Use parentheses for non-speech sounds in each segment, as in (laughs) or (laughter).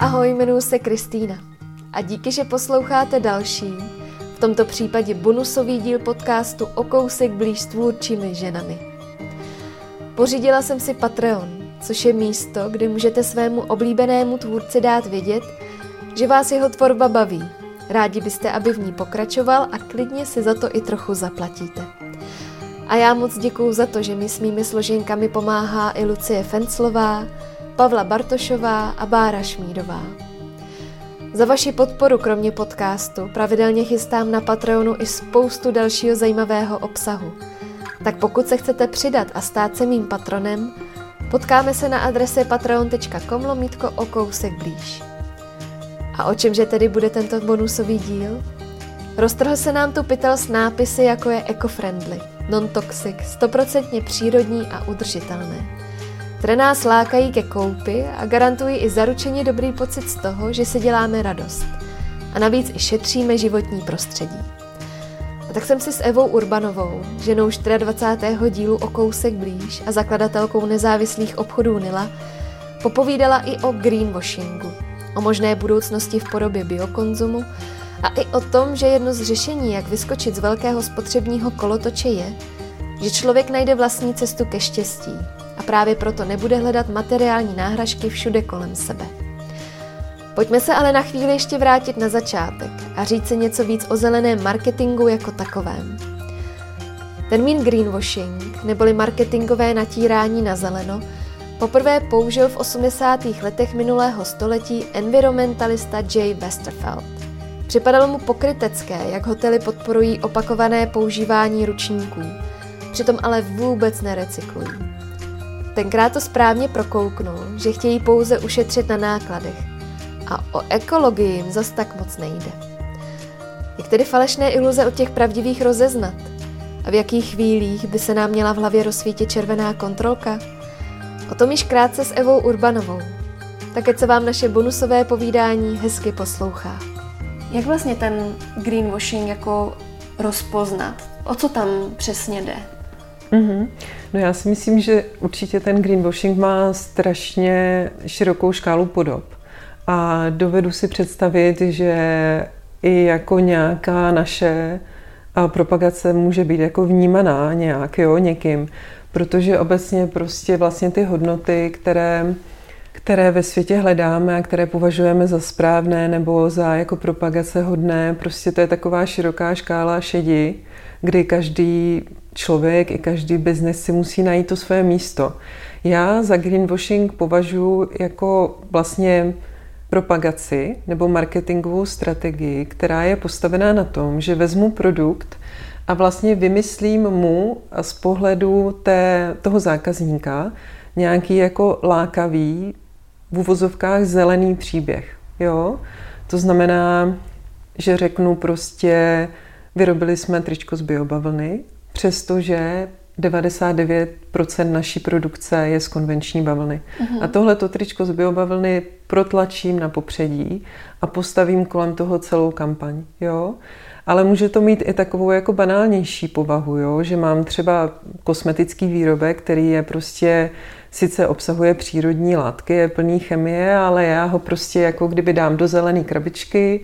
Ahoj, jmenuji se Kristýna a díky, že posloucháte další, v tomto případě bonusový díl podcastu O kousek blíž s tvůrčími ženami. Pořídila jsem si Patreon, což je místo, kde můžete svému oblíbenému tvůrci dát vědět, že vás jeho tvorba baví. Rádi byste, aby v ní pokračoval a klidně si za to i trochu zaplatíte. A já moc děkuju za to, že mi s mými složenkami pomáhá i Lucie Fenclová, Pavla Bartošová a Bára Šmídová. Za vaši podporu kromě podcastu pravidelně chystám na Patreonu i spoustu dalšího zajímavého obsahu. Tak pokud se chcete přidat a stát se mým patronem, potkáme se na adrese patreon.com lomítko o kousek blíž. A o čemže tedy bude tento bonusový díl? Roztrhl se nám tu pytel s nápisy jako je eco-friendly, non-toxic, stoprocentně přírodní a udržitelné které nás lákají ke koupi a garantují i zaručeně dobrý pocit z toho, že si děláme radost. A navíc i šetříme životní prostředí. A tak jsem si s Evou Urbanovou, ženou 24. dílu o kousek blíž a zakladatelkou nezávislých obchodů Nila, popovídala i o greenwashingu, o možné budoucnosti v podobě biokonzumu a i o tom, že jedno z řešení, jak vyskočit z velkého spotřebního kolotoče je, že člověk najde vlastní cestu ke štěstí a právě proto nebude hledat materiální náhražky všude kolem sebe. Pojďme se ale na chvíli ještě vrátit na začátek a říct si něco víc o zeleném marketingu jako takovém. Termín greenwashing, neboli marketingové natírání na zeleno, poprvé použil v 80. letech minulého století environmentalista Jay Westerfeld. Připadalo mu pokrytecké, jak hotely podporují opakované používání ručníků, přitom ale vůbec nerecyklují. Tenkrát to správně prokouknul, že chtějí pouze ušetřit na nákladech. A o ekologii jim zas tak moc nejde. Jak tedy falešné iluze od těch pravdivých rozeznat? A v jakých chvílích by se nám měla v hlavě rozsvítit červená kontrolka? O tom již krátce s Evou Urbanovou. Tak ať se vám naše bonusové povídání hezky poslouchá. Jak vlastně ten greenwashing jako rozpoznat? O co tam přesně jde? Mm-hmm. No já si myslím, že určitě ten greenwashing má strašně širokou škálu podob. A dovedu si představit, že i jako nějaká naše propagace může být jako vnímaná nějak, jo, někým. Protože obecně prostě vlastně ty hodnoty, které, které ve světě hledáme a které považujeme za správné nebo za jako propagace hodné, prostě to je taková široká škála šedi, kdy každý člověk i každý biznes si musí najít to své místo. Já za greenwashing považuji jako vlastně propagaci nebo marketingovou strategii, která je postavená na tom, že vezmu produkt a vlastně vymyslím mu z pohledu té, toho zákazníka nějaký jako lákavý, v uvozovkách zelený příběh. Jo? To znamená, že řeknu prostě, vyrobili jsme tričko z biobavlny přestože 99% naší produkce je z konvenční bavlny. Uh-huh. A tohle tričko z biobavlny protlačím na popředí a postavím kolem toho celou kampaň. Jo? Ale může to mít i takovou jako banálnější povahu, jo? že mám třeba kosmetický výrobek, který je prostě, sice obsahuje přírodní látky, je plný chemie, ale já ho prostě jako kdyby dám do zelené krabičky,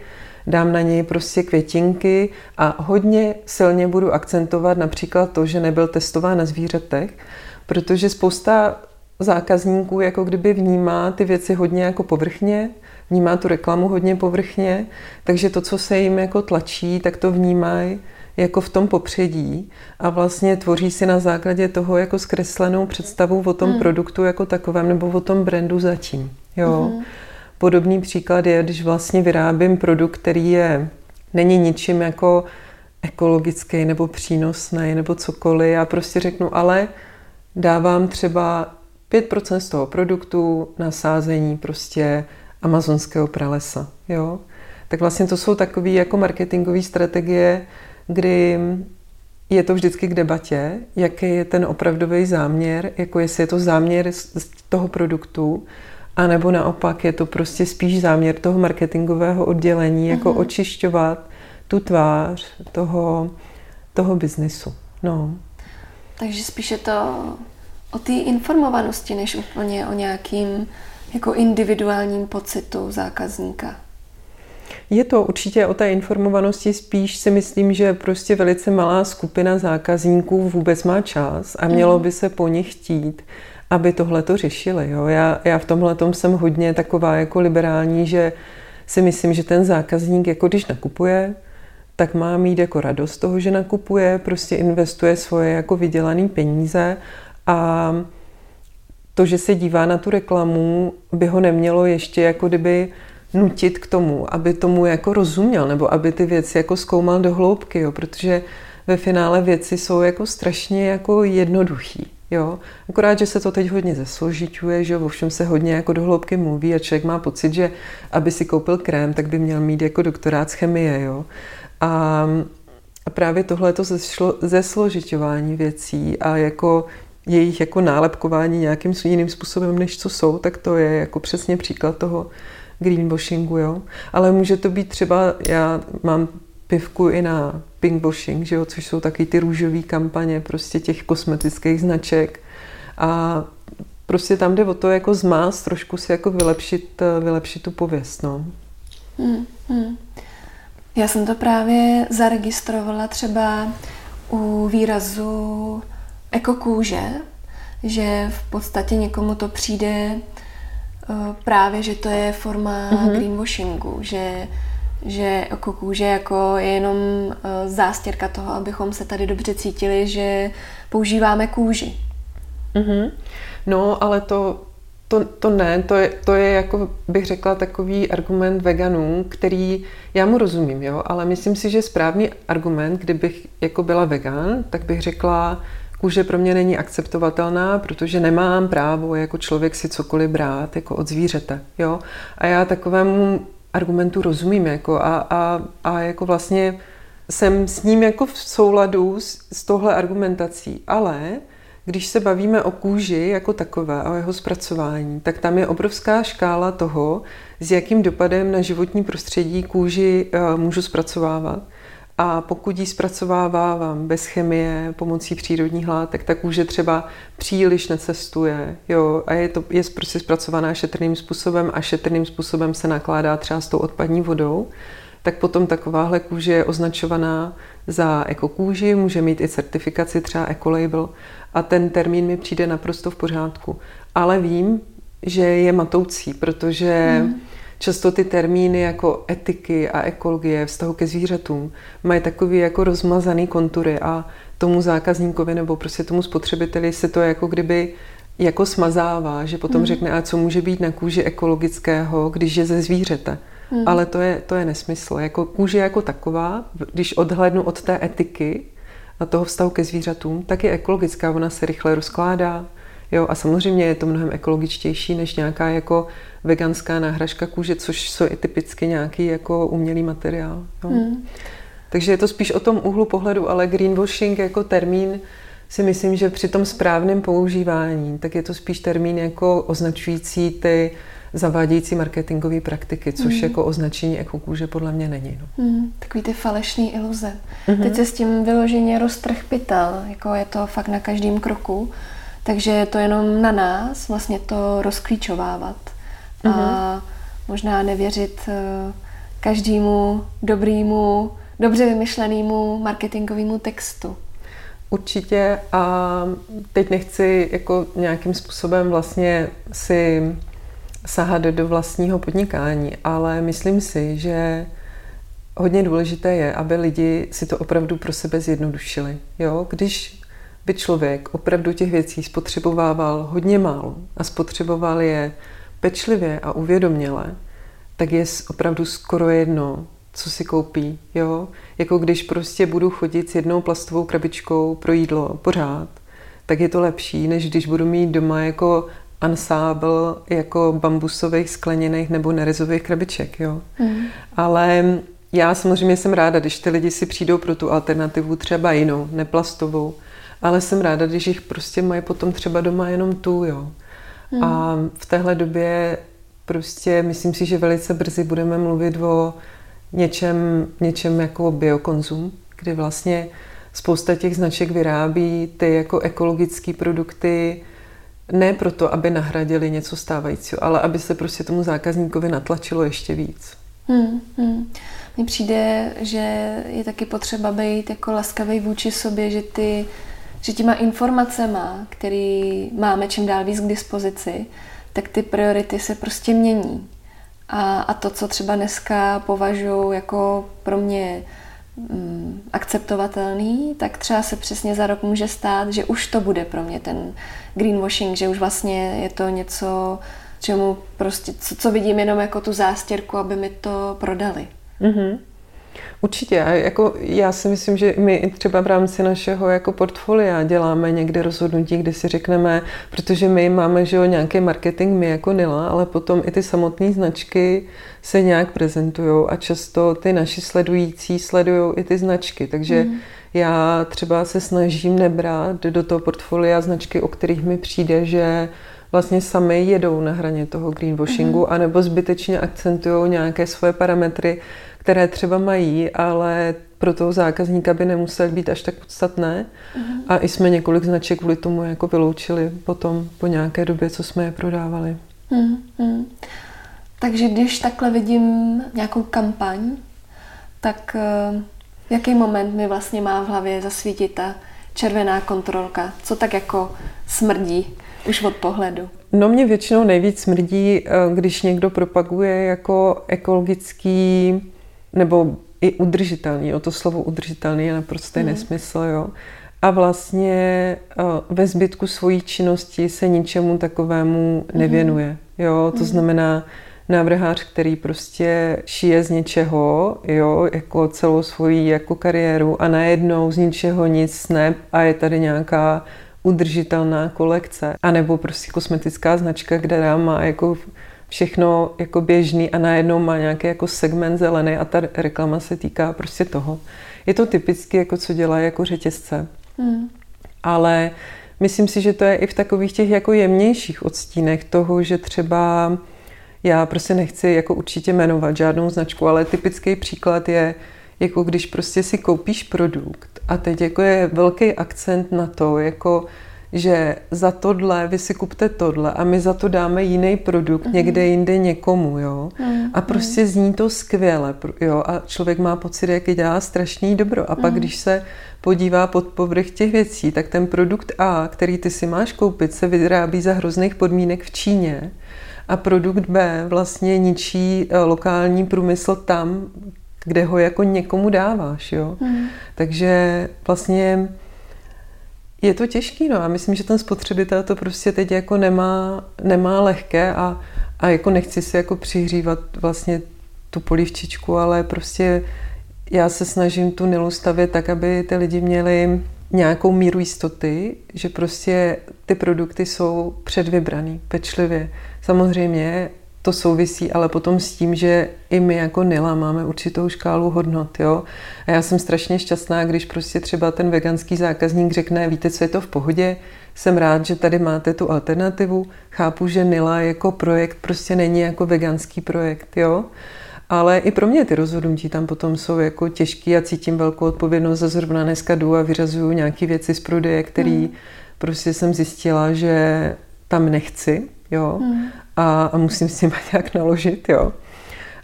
dám na něj prostě květinky a hodně silně budu akcentovat například to, že nebyl testován na zvířatech, protože spousta zákazníků jako kdyby vnímá ty věci hodně jako povrchně, vnímá tu reklamu hodně povrchně, takže to, co se jim jako tlačí, tak to vnímají jako v tom popředí a vlastně tvoří si na základě toho jako zkreslenou představu o tom hmm. produktu jako takovém nebo o tom brandu zatím. Jo. Hmm. Podobný příklad je, když vlastně vyrábím produkt, který je, není ničím jako ekologický nebo přínosný nebo cokoliv. Já prostě řeknu, ale dávám třeba 5% z toho produktu na sázení prostě amazonského pralesa. Jo? Tak vlastně to jsou takové jako marketingové strategie, kdy je to vždycky k debatě, jaký je ten opravdový záměr, jako jestli je to záměr z toho produktu, a nebo naopak je to prostě spíš záměr toho marketingového oddělení, jako uh-huh. očišťovat tu tvář toho, toho biznesu. No. Takže spíše to o té informovanosti, než úplně o nějakým jako individuálním pocitu zákazníka. Je to určitě o té informovanosti, spíš si myslím, že prostě velice malá skupina zákazníků vůbec má čas a mělo mhm. by se po nich chtít, aby tohle to řešili. Jo? Já, já v tomhle jsem hodně taková jako liberální, že si myslím, že ten zákazník, jako když nakupuje, tak má mít jako radost toho, že nakupuje, prostě investuje svoje jako vydělané peníze a to, že se dívá na tu reklamu, by ho nemělo ještě jako kdyby nutit k tomu, aby tomu jako rozuměl, nebo aby ty věci jako zkoumal do hloubky, jo, protože ve finále věci jsou jako strašně jako jednoduchý. Jo? Akorát, že se to teď hodně zesložiťuje, že o všem se hodně jako do hloubky mluví a člověk má pocit, že aby si koupil krém, tak by měl mít jako doktorát z chemie. Jo? A, a právě tohle to zesložiťování věcí a jako jejich jako nálepkování nějakým jiným způsobem, než co jsou, tak to je jako přesně příklad toho greenwashingu, jo. Ale může to být třeba, já mám pivku i na pinkwashing, že jo, což jsou taky ty růžové kampaně prostě těch kosmetických značek a prostě tam jde o to jako zmást, trošku si jako vylepšit, vylepšit tu pověst, no. Hmm, hmm. Já jsem to právě zaregistrovala třeba u výrazu ekokůže, že v podstatě někomu to přijde uh, právě, že to je forma mm-hmm. greenwashingu, že že ekokůže jako je jenom uh, zástěrka toho, abychom se tady dobře cítili, že používáme kůži. Mm-hmm. No, ale to to, to ne, to je, to je jako bych řekla takový argument veganů, který já mu rozumím, jo, ale myslím si, že správný argument, kdybych jako byla vegan, tak bych řekla, kůže pro mě není akceptovatelná, protože nemám právo jako člověk si cokoliv brát jako od zvířete, jo. A já takovému argumentu rozumím, jako a, a, a jako vlastně jsem s ním jako v souladu s, s tohle argumentací, ale když se bavíme o kůži jako takové a o jeho zpracování, tak tam je obrovská škála toho, s jakým dopadem na životní prostředí kůži eh, můžu zpracovávat. A pokud ji zpracovávám bez chemie, pomocí přírodních látek, tak kůže třeba příliš necestuje. Jo, a je to je prostě zpracovaná šetrným způsobem a šetrným způsobem se nakládá třeba s tou odpadní vodou tak potom takováhle kůže je označovaná za ekokůži, může mít i certifikaci, třeba ecolabel a ten termín mi přijde naprosto v pořádku. Ale vím, že je matoucí, protože mm. Často ty termíny jako etiky a ekologie, vztahu ke zvířatům, mají takový jako rozmazaný kontury a tomu zákazníkovi nebo prostě tomu spotřebiteli se to jako kdyby jako smazává, že potom mm. řekne, a co může být na kůži ekologického, když je ze zvířete. Mm. Ale to je, to je nesmysl. Jako kůže jako taková, když odhlednu od té etiky, a toho vztahu ke zvířatům, tak je ekologická, ona se rychle rozkládá. Jo, a samozřejmě je to mnohem ekologičtější než nějaká jako veganská náhražka kůže, což jsou i typicky nějaký jako umělý materiál. Jo. Hmm. Takže je to spíš o tom úhlu pohledu, ale greenwashing jako termín si myslím, že při tom správném používání, tak je to spíš termín jako označující ty zavádějící marketingové praktiky, což mm. jako označení ekokůže podle mě není. No. Mm, takový ty falešný iluze. Mm-hmm. Teď se s tím vyloženě roztrh pytel, jako je to fakt na každém kroku, takže je to jenom na nás vlastně to rozklíčovávat mm-hmm. a mhm. možná nevěřit eh, každému dobrýmu, dobře vymyšlenému marketingovému textu. Určitě a teď nechci jako nějakým způsobem vlastně si sahat do vlastního podnikání, ale myslím si, že hodně důležité je, aby lidi si to opravdu pro sebe zjednodušili. Jo? Když by člověk opravdu těch věcí spotřebovával hodně málo a spotřeboval je pečlivě a uvědoměle, tak je opravdu skoro jedno, co si koupí. Jo? Jako když prostě budu chodit s jednou plastovou krabičkou pro jídlo pořád, tak je to lepší, než když budu mít doma jako ansábl jako bambusových, skleněných nebo nerezových krabiček, jo. Mm. Ale já samozřejmě jsem ráda, když ty lidi si přijdou pro tu alternativu třeba jinou, neplastovou, ale jsem ráda, když jich prostě mají potom třeba doma jenom tu, jo. Mm. A v téhle době prostě myslím si, že velice brzy budeme mluvit o něčem, něčem jako biokonzum, kdy vlastně spousta těch značek vyrábí ty jako ekologické produkty, ne proto, aby nahradili něco stávajícího, ale aby se prostě tomu zákazníkovi natlačilo ještě víc. Hmm, hmm. Mně přijde, že je taky potřeba být jako laskavý vůči sobě, že ty že těma informacema, který máme čím dál víc k dispozici, tak ty priority se prostě mění. A, a to, co třeba dneska považuji jako pro mě mm, akceptovatelný, tak třeba se přesně za rok může stát, že už to bude pro mě ten greenwashing, že už vlastně je to něco, čemu prostě, co, co vidím jenom jako tu zástěrku, aby mi to prodali. Mm-hmm. Určitě. A jako já si myslím, že my i třeba v rámci našeho jako portfolia děláme někde rozhodnutí, kde si řekneme, protože my máme že jo, nějaký marketing, my jako Nila, ale potom i ty samotné značky se nějak prezentují a často ty naši sledující sledují i ty značky. Takže mm. já třeba se snažím nebrát do toho portfolia značky, o kterých mi přijde, že vlastně sami jedou na hraně toho greenwashingu, mm. anebo zbytečně akcentují nějaké svoje parametry, které třeba mají, ale pro toho zákazníka by nemusely být až tak podstatné. Uh-huh. A i jsme několik značek kvůli tomu jako vyloučili potom po nějaké době, co jsme je prodávali. Uh-huh. Takže když takhle vidím nějakou kampaň, tak uh, jaký moment mi vlastně má v hlavě zasvítit ta červená kontrolka? Co tak jako smrdí už od pohledu? No mě většinou nejvíc smrdí, eh, když někdo propaguje jako ekologický nebo i udržitelný. O to slovo udržitelný je naprosto mm. nesmysl, jo. A vlastně eh, ve zbytku svojí činnosti se ničemu takovému mhm. nevěnuje. Jo, to mm. znamená návrhář, který prostě šije z něčeho, jo, jako celou svoji jako kariéru a najednou z ničeho nic snap a je tady nějaká udržitelná kolekce. A nebo prostě kosmetická značka, která má jako všechno jako běžný a najednou má nějaký jako segment zelený a ta reklama se týká prostě toho. Je to typicky jako co dělá jako řetězce. Hmm. Ale myslím si, že to je i v takových těch jako jemnějších odstínech toho, že třeba já prostě nechci jako určitě jmenovat žádnou značku, ale typický příklad je, jako když prostě si koupíš produkt a teď jako je velký akcent na to, jako že za tohle vy si kupte tohle a my za to dáme jiný produkt mm-hmm. někde jinde někomu, jo. Mm-hmm. A prostě zní to skvěle, jo. A člověk má pocit, jak dělá strašný dobro. A pak, mm-hmm. když se podívá pod povrch těch věcí, tak ten produkt A, který ty si máš koupit, se vyrábí za hrozných podmínek v Číně a produkt B vlastně ničí eh, lokální průmysl tam, kde ho jako někomu dáváš, jo. Mm. Takže vlastně je to těžký, no. A myslím, že ten spotřebitel to prostě teď jako nemá, nemá lehké a, a jako nechci si jako přihřívat vlastně tu polivčičku, ale prostě já se snažím tu Nilu stavět tak, aby ty lidi měli nějakou míru jistoty, že prostě ty produkty jsou předvybraný, pečlivě. Samozřejmě to souvisí ale potom s tím, že i my jako Nila máme určitou škálu hodnot, jo. A já jsem strašně šťastná, když prostě třeba ten veganský zákazník řekne, víte, co je to v pohodě, jsem rád, že tady máte tu alternativu. Chápu, že Nila jako projekt prostě není jako veganský projekt, jo. Ale i pro mě ty rozhodnutí tam potom jsou jako těžký a cítím velkou odpovědnost za zrovna dneska jdu a vyrazuju nějaké věci z prodeje, který hmm. prostě jsem zjistila, že tam nechci, jo. Hmm a, a musím s tím (laughs) nějak naložit, jo.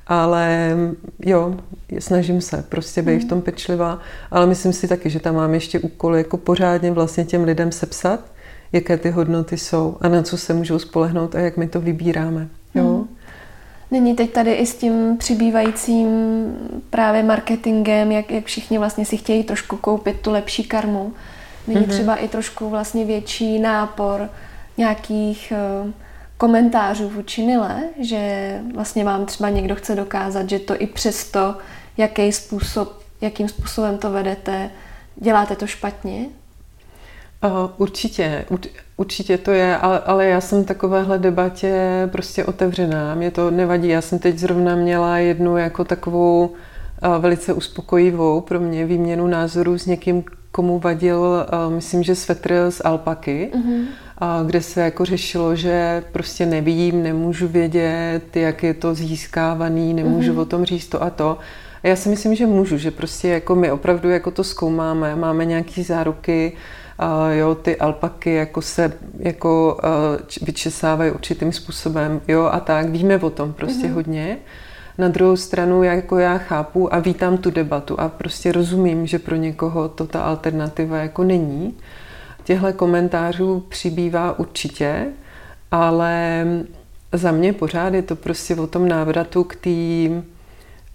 Ale jo, snažím se prostě být v tom pečlivá, ale myslím si taky, že tam mám ještě úkol jako pořádně vlastně těm lidem sepsat, jaké ty hodnoty jsou a na co se můžou spolehnout a jak my to vybíráme. Jo? Hmm. Není teď tady i s tím přibývajícím právě marketingem, jak, jak všichni vlastně si chtějí trošku koupit tu lepší karmu. Není mm-hmm. třeba i trošku vlastně větší nápor nějakých uh, komentářů vůči Nile, že vlastně vám třeba někdo chce dokázat, že to i přesto, jaký způsob, jakým způsobem to vedete, děláte to špatně? Uh, určitě, určitě to je, ale, ale já jsem takovéhle debatě prostě otevřená. Mě to nevadí. Já jsem teď zrovna měla jednu jako takovou velice uspokojivou pro mě výměnu názorů s někým, komu vadil, myslím, že svetr z alpaky. Uh-huh kde se jako řešilo, že prostě nevím, nemůžu vědět, jak je to získávaný, nemůžu mm-hmm. o tom říct to a to. A já si myslím, že můžu, že prostě jako my opravdu jako to zkoumáme, máme nějaké záruky uh, jo, ty alpaky jako se jako uh, vyčesávají určitým způsobem, jo, a tak, víme o tom prostě mm-hmm. hodně. Na druhou stranu, jako já chápu a vítám tu debatu a prostě rozumím, že pro někoho to ta alternativa jako není. Těchto komentářů přibývá určitě, ale za mě pořád je to prostě o tom návratu k té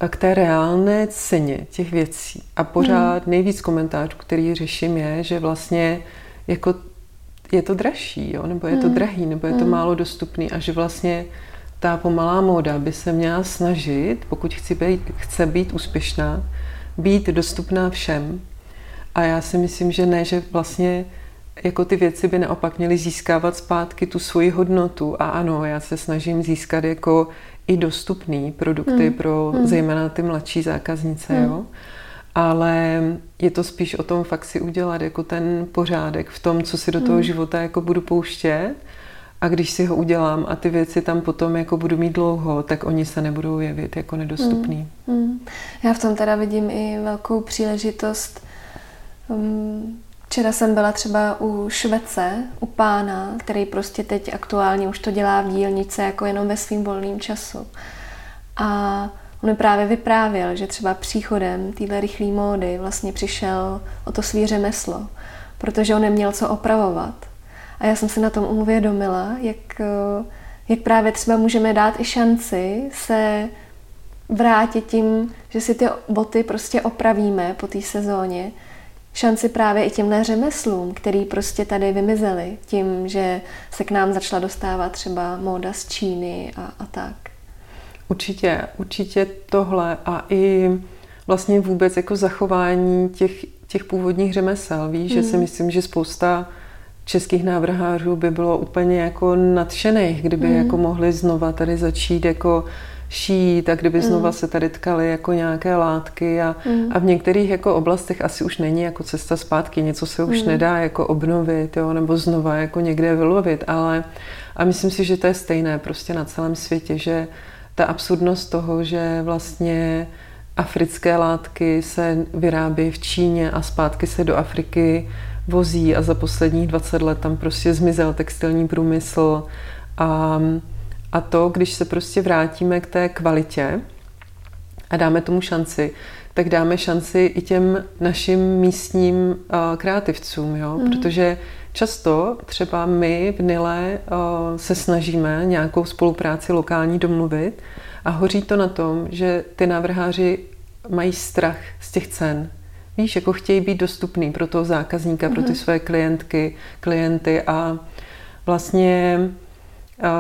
k té reálné ceně těch věcí. A pořád hmm. nejvíc komentářů, který řeším, je, že vlastně jako je to dražší, jo? nebo je to hmm. drahý, nebo je to hmm. málo dostupný a že vlastně ta pomalá móda by se měla snažit, pokud chci být, chce být úspěšná, být dostupná všem. A já si myslím, že ne, že vlastně jako ty věci by naopak měly získávat zpátky tu svoji hodnotu. A ano, já se snažím získat jako i dostupný produkty hmm. pro hmm. zejména ty mladší zákaznice, hmm. jo. Ale je to spíš o tom fakt si udělat jako ten pořádek v tom, co si do toho hmm. života jako budu pouštět. A když si ho udělám a ty věci tam potom jako budu mít dlouho, tak oni se nebudou jevit jako nedostupný. Hmm. Hmm. Já v tom teda vidím i velkou příležitost um, Včera jsem byla třeba u Švece, u pána, který prostě teď aktuálně už to dělá v dílnice jako jenom ve svým volným času. A on mi právě vyprávěl, že třeba příchodem téhle rychlé módy vlastně přišel o to svý řemeslo, protože on neměl co opravovat. A já jsem se na tom uvědomila, jak, jak právě třeba můžeme dát i šanci se vrátit tím, že si ty boty prostě opravíme po té sezóně šanci právě i těmhle řemeslům, který prostě tady vymizely tím, že se k nám začala dostávat třeba móda z Číny a, a tak. Určitě, určitě tohle a i vlastně vůbec jako zachování těch, těch původních řemesel. Víš, mm. že si hmm. myslím, že spousta českých návrhářů by bylo úplně jako nadšených, kdyby mm. jako mohli znova tady začít jako šít a kdyby znova mm. se tady tkaly jako nějaké látky a, mm. a v některých jako oblastech asi už není jako cesta zpátky, něco se už mm. nedá jako obnovit, jo, nebo znova jako někde vylovit, ale a myslím si, že to je stejné prostě na celém světě, že ta absurdnost toho, že vlastně africké látky se vyrábí v Číně a zpátky se do Afriky vozí a za posledních 20 let tam prostě zmizel textilní průmysl a a to, když se prostě vrátíme k té kvalitě a dáme tomu šanci, tak dáme šanci i těm našim místním uh, kreativcům, jo? Mm. protože často třeba my v Nile uh, se snažíme nějakou spolupráci lokální domluvit a hoří to na tom, že ty návrháři mají strach z těch cen. Víš, jako chtějí být dostupný pro toho zákazníka, pro ty mhm. své klientky, klienty a vlastně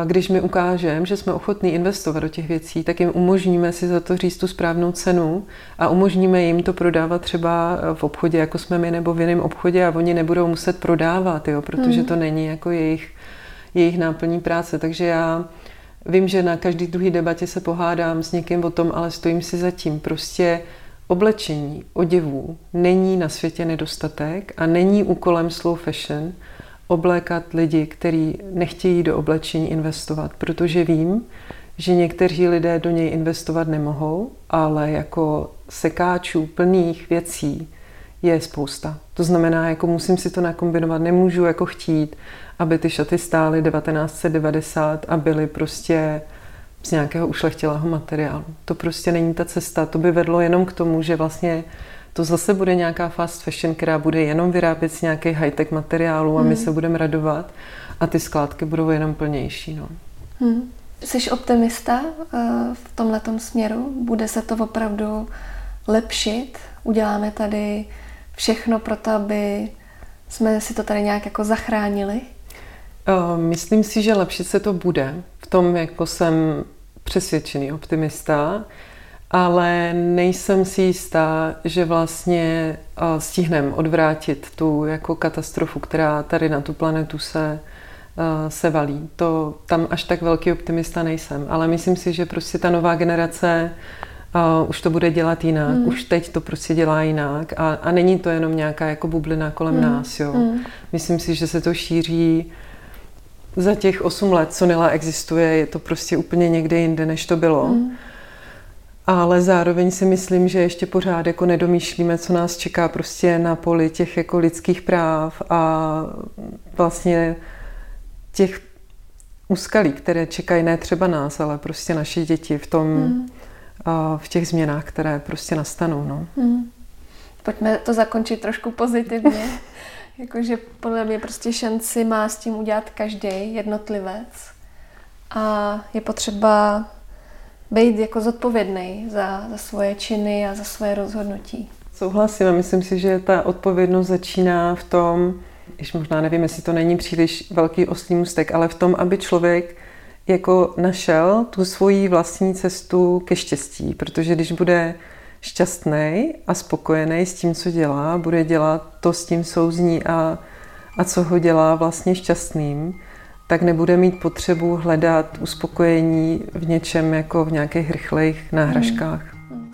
když my ukážeme, že jsme ochotní investovat do těch věcí, tak jim umožníme si za to říct tu správnou cenu a umožníme jim to prodávat třeba v obchodě, jako jsme my, nebo v jiném obchodě a oni nebudou muset prodávat, jo, protože hmm. to není jako jejich, jejich náplní práce. Takže já vím, že na každý druhý debatě se pohádám s někým o tom, ale stojím si za tím. Prostě oblečení, oděvů není na světě nedostatek a není úkolem slow fashion, oblékat lidi, kteří nechtějí do oblečení investovat, protože vím, že někteří lidé do něj investovat nemohou, ale jako sekáčů plných věcí je spousta. To znamená, jako musím si to nakombinovat, nemůžu jako chtít, aby ty šaty stály 1990 a byly prostě z nějakého ušlechtilého materiálu. To prostě není ta cesta. To by vedlo jenom k tomu, že vlastně to zase bude nějaká fast fashion, která bude jenom vyrábět z nějakých high-tech materiálů a my hmm. se budeme radovat a ty skládky budou jenom plnější. No. Hmm. Jsi optimista uh, v tomhle směru? Bude se to opravdu lepšit? Uděláme tady všechno pro to, aby jsme si to tady nějak jako zachránili? Uh, myslím si, že lepšit se to bude. V tom jako jsem přesvědčený optimista ale nejsem si jistá, že vlastně stihneme odvrátit tu jako katastrofu, která tady na tu planetu se, se valí. To tam až tak velký optimista nejsem, ale myslím si, že prostě ta nová generace uh, už to bude dělat jinak, mm. už teď to prostě dělá jinak a, a není to jenom nějaká jako bublina kolem mm. nás, jo. Mm. Myslím si, že se to šíří za těch 8 let, co Nila existuje, je to prostě úplně někde jinde, než to bylo. Mm. ale zároveň si myslím, že ještě pořád jako nedomýšlíme, co nás čeká prostě na poli těch jako lidských práv a vlastně těch úskalí, které čekají ne třeba nás, ale prostě naše děti v tom, hmm. v těch změnách, které prostě nastanou. No. Hmm. Pojďme to zakončit trošku pozitivně. (laughs) Jakože podle mě prostě šanci má s tím udělat každý jednotlivec. A je potřeba být jako zodpovědný za, za svoje činy a za svoje rozhodnutí. Souhlasím a myslím si, že ta odpovědnost začíná v tom, když možná nevím, jestli to není příliš velký oslý mustek, ale v tom, aby člověk jako našel tu svoji vlastní cestu ke štěstí, protože když bude šťastný a spokojený s tím, co dělá, bude dělat to s tím souzní a, a co ho dělá vlastně šťastným, tak nebude mít potřebu hledat uspokojení v něčem jako v nějakých rychlejch náhražkách. Hmm.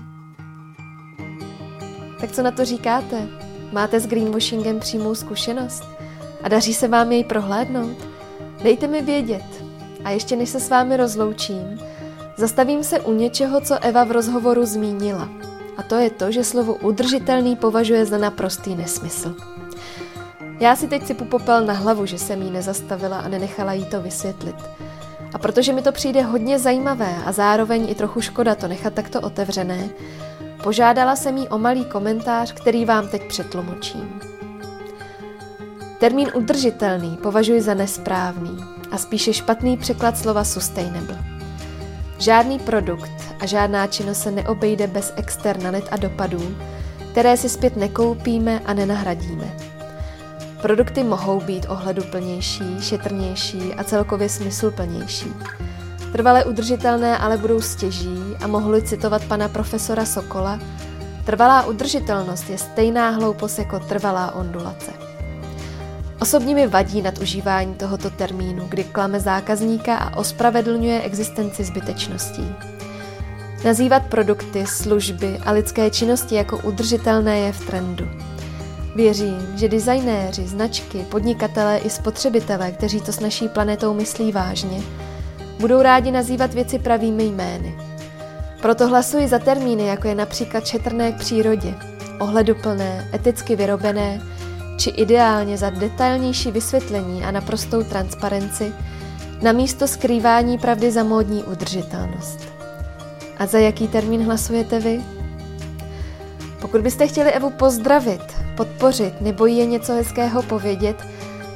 Tak co na to říkáte? Máte s greenwashingem přímou zkušenost? A daří se vám jej prohlédnout? Dejte mi vědět. A ještě než se s vámi rozloučím, zastavím se u něčeho, co Eva v rozhovoru zmínila. A to je to, že slovo udržitelný považuje za naprostý nesmysl. Já si teď sypu popel na hlavu, že jsem jí nezastavila a nenechala jí to vysvětlit. A protože mi to přijde hodně zajímavé a zároveň i trochu škoda to nechat takto otevřené, požádala jsem jí o malý komentář, který vám teď přetlumočím. Termín udržitelný považuji za nesprávný a spíše špatný překlad slova sustainable. Žádný produkt a žádná činnost se neobejde bez externalit a dopadů, které si zpět nekoupíme a nenahradíme. Produkty mohou být ohleduplnější, šetrnější a celkově smysluplnější. Trvale udržitelné ale budou stěží a mohli citovat pana profesora Sokola, trvalá udržitelnost je stejná hloupost jako trvalá ondulace. Osobně mi vadí nadužívání tohoto termínu, kdy klame zákazníka a ospravedlňuje existenci zbytečností. Nazývat produkty, služby a lidské činnosti jako udržitelné je v trendu. Věřím, že designéři, značky, podnikatelé i spotřebitelé, kteří to s naší planetou myslí vážně, budou rádi nazývat věci pravými jmény. Proto hlasuji za termíny, jako je například šetrné k přírodě, ohleduplné, eticky vyrobené, či ideálně za detailnější vysvětlení a naprostou transparenci, na místo skrývání pravdy za módní udržitelnost. A za jaký termín hlasujete vy? Pokud byste chtěli Evu pozdravit, podpořit nebo jí je něco hezkého povědět,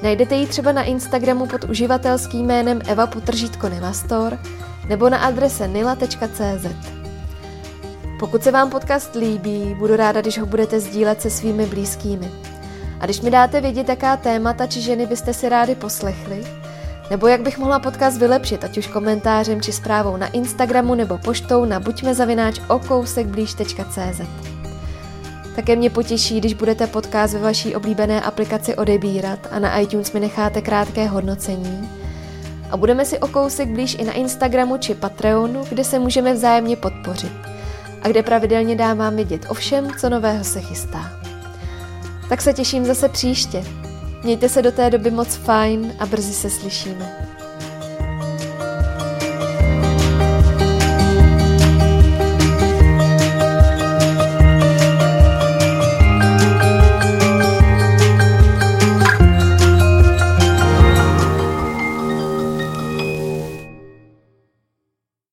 najdete ji třeba na Instagramu pod uživatelským jménem Eva Potržítko Nilastor nebo na adrese nila.cz. Pokud se vám podcast líbí, budu ráda, když ho budete sdílet se svými blízkými. A když mi dáte vědět, jaká témata či ženy byste si rádi poslechli, nebo jak bych mohla podcast vylepšit, ať už komentářem či zprávou na Instagramu nebo poštou na buďmezavináč okousekblíž.cz. Také mě potěší, když budete podcast ve vaší oblíbené aplikaci odebírat a na iTunes mi necháte krátké hodnocení. A budeme si o kousek blíž i na Instagramu či Patreonu, kde se můžeme vzájemně podpořit a kde pravidelně dávám vidět o všem, co nového se chystá. Tak se těším zase příště. Mějte se do té doby moc fajn a brzy se slyšíme.